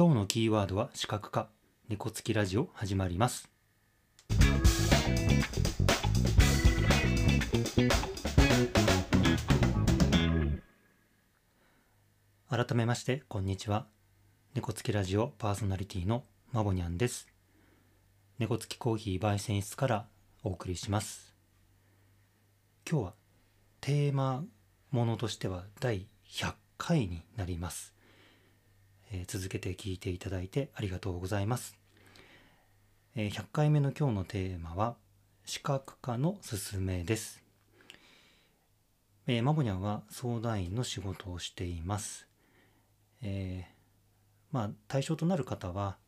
今日のキーワードは視覚化。猫つきラジオ始まります。改めましてこんにちは。猫つきラジオパーソナリティのまぼにゃんです。猫つきコーヒー焙煎室からお送りします。今日はテーマものとしては第100回になります、えー、続けて聞いていただいてありがとうございます、えー、100回目の今日のテーマは視覚化のすすめです、えー、マボニャンは相談員の仕事をしています。えー、まあ対象となる方は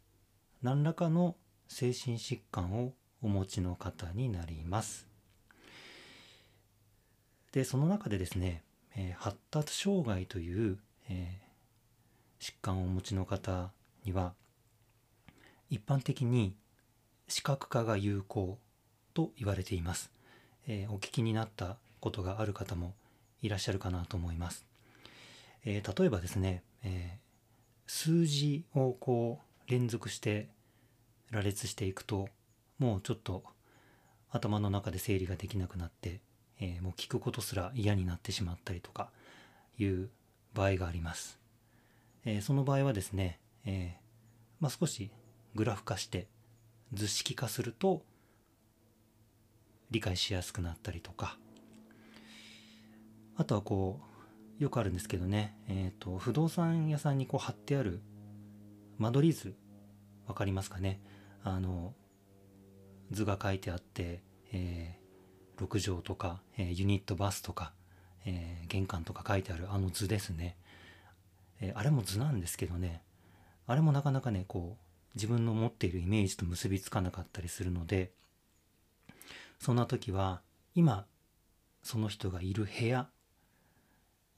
何らかの精神疾患をお持ちの方になります。でその中でですね、えー、発達障害という、えー、疾患をお持ちの方には一般的に視覚化が有効と言われています、えー、お聞きになったことがある方もいらっしゃるかなと思います、え例えばですねえー、数字をこう連続して羅列していくともうちょっと頭の中で整理ができなくなって、えー、もう聞くことすら嫌になってしまったりとかいう場合があります。えー、その場合はですね、えまあ、少しグラフ化して図式化すると理解しやすくなったりとかあとはこうよくあるんですけどね、えーと、不動産屋さんにこう貼ってある間取り図分かりますかね？あの図が書いてあって、えー、6畳とか、えー、ユニットバスとか、えー、玄関とか書いてあるあの図ですね、えあれも図なんですけどねあれもなかなかねこう自分の持っているイメージと結びつかなかったりするのでそんな時は今その人がいる部屋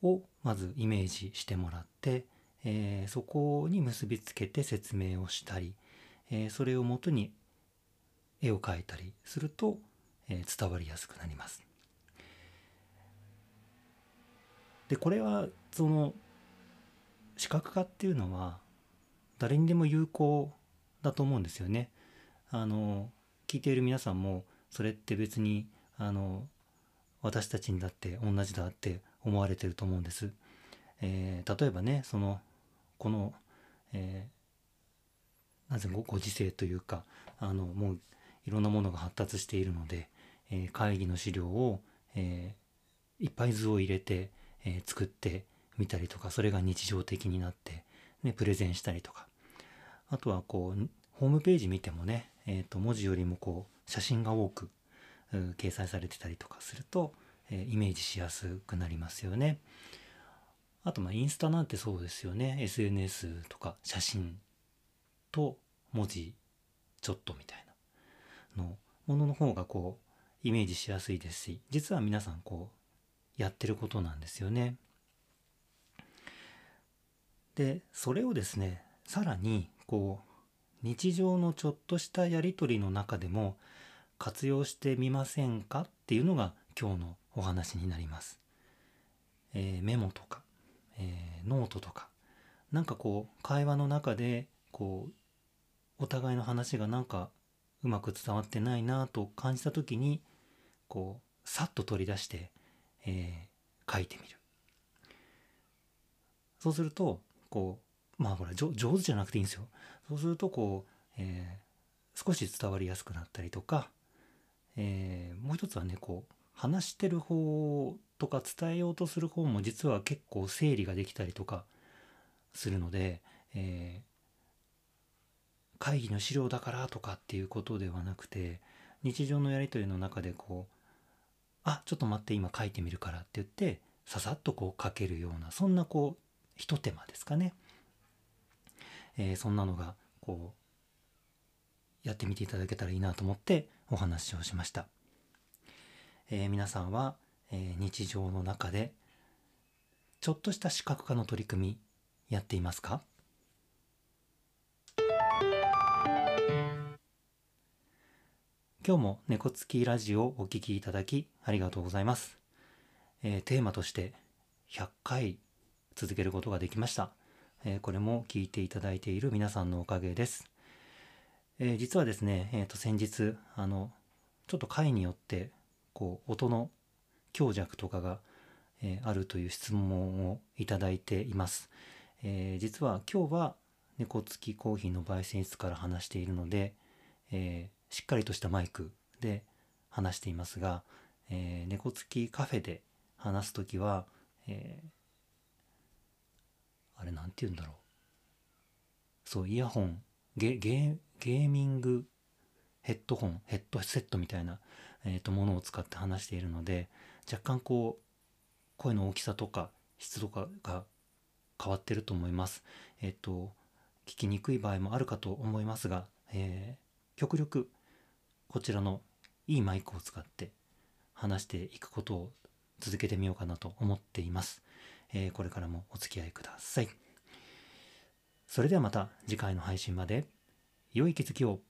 をまずイメージしてもらって、えー、そこに結びつけて説明をしたり、えー、それをもとに絵を描いたりすると、えー、伝わりやすくなります。でこれはその視覚化っていうのは誰にでも有効だと思うんですよね。あの聞いている皆さんもそれって別にあの私たちにだって同じだって思われてると思うんです。えー、例えばねそのこの、えー、なぜごご時世というかあのもういろんなものが発達しているので、えー、会議の資料を、えいっぱい図を入れて、え作ってみたりとかそれが日常的になって、ね、プレゼンしたりとかあとはこうホームページ見てもね、えー、と文字よりもこう写真が多く掲載されてたりとかすると、えイメージしやすくなりますよね。あとまあインスタなんてそうですよね SNS とか写真と文字ちょっとみたいなのものの方がこうイメージしやすいですし実は皆さんこうやってることなんですよね。でそれをですねさらにこう日常のちょっとしたやり取りの中でも活用してみませんかっていうのが今日のお話になります。えー、メモとか、えー、ノートとかなんかこう会話の中でこうお互いの話がなんかうまく伝わってないなと感じた時にこうさっと取り出して、えー、書いてみる。そうするとこうまあこれ上手じゃなくていいんですよ。そうするとこう、えー、少し伝わりやすくなったりとか、えー、もう一つはねこう話してる方とか伝えようとする方も実は結構整理ができたりとかするので、えー、会議の資料だからとかっていうことではなくて日常のやり取りの中でこうあちょっと待って今書いてみるからって言ってささっとこう書けるようなそんなこうひと手間ですかね、えー、そんなのがこうやってみていただけたらいいなと思ってお話をしました。えー、皆さんは、えー、日常の中でちょっとした視覚化の取り組みやっていますか？今日も猫つきラジオをお聞きいただきありがとうございます、えー、テーマとして100回続けることができました、えーこれも聞いていただいている皆さんのおかげです。えー実はですね、えーと先日あのちょっと回によってこう音の強弱とかが、えーあるという質問をいただいています。えー実は今日は猫付きコーヒーの焙煎室から話しているので、えーしっかりとしたマイクで話していますが、えー猫付きカフェで話す時は、えーあれなんて言うんだろうそうイヤホンゲゲゲーミングヘッドホンヘッドセットみたいな、えーとものを使って話しているので若干こう声の大きさとか質とかが変わってると思います。えっ、と聞きにくい場合もあるかと思いますが、えー極力こちらのいいマイクを使って話していくことを続けてみようかなと思っています。えーこれからもお付き合いください。それではまた次回の配信まで良い気づきを。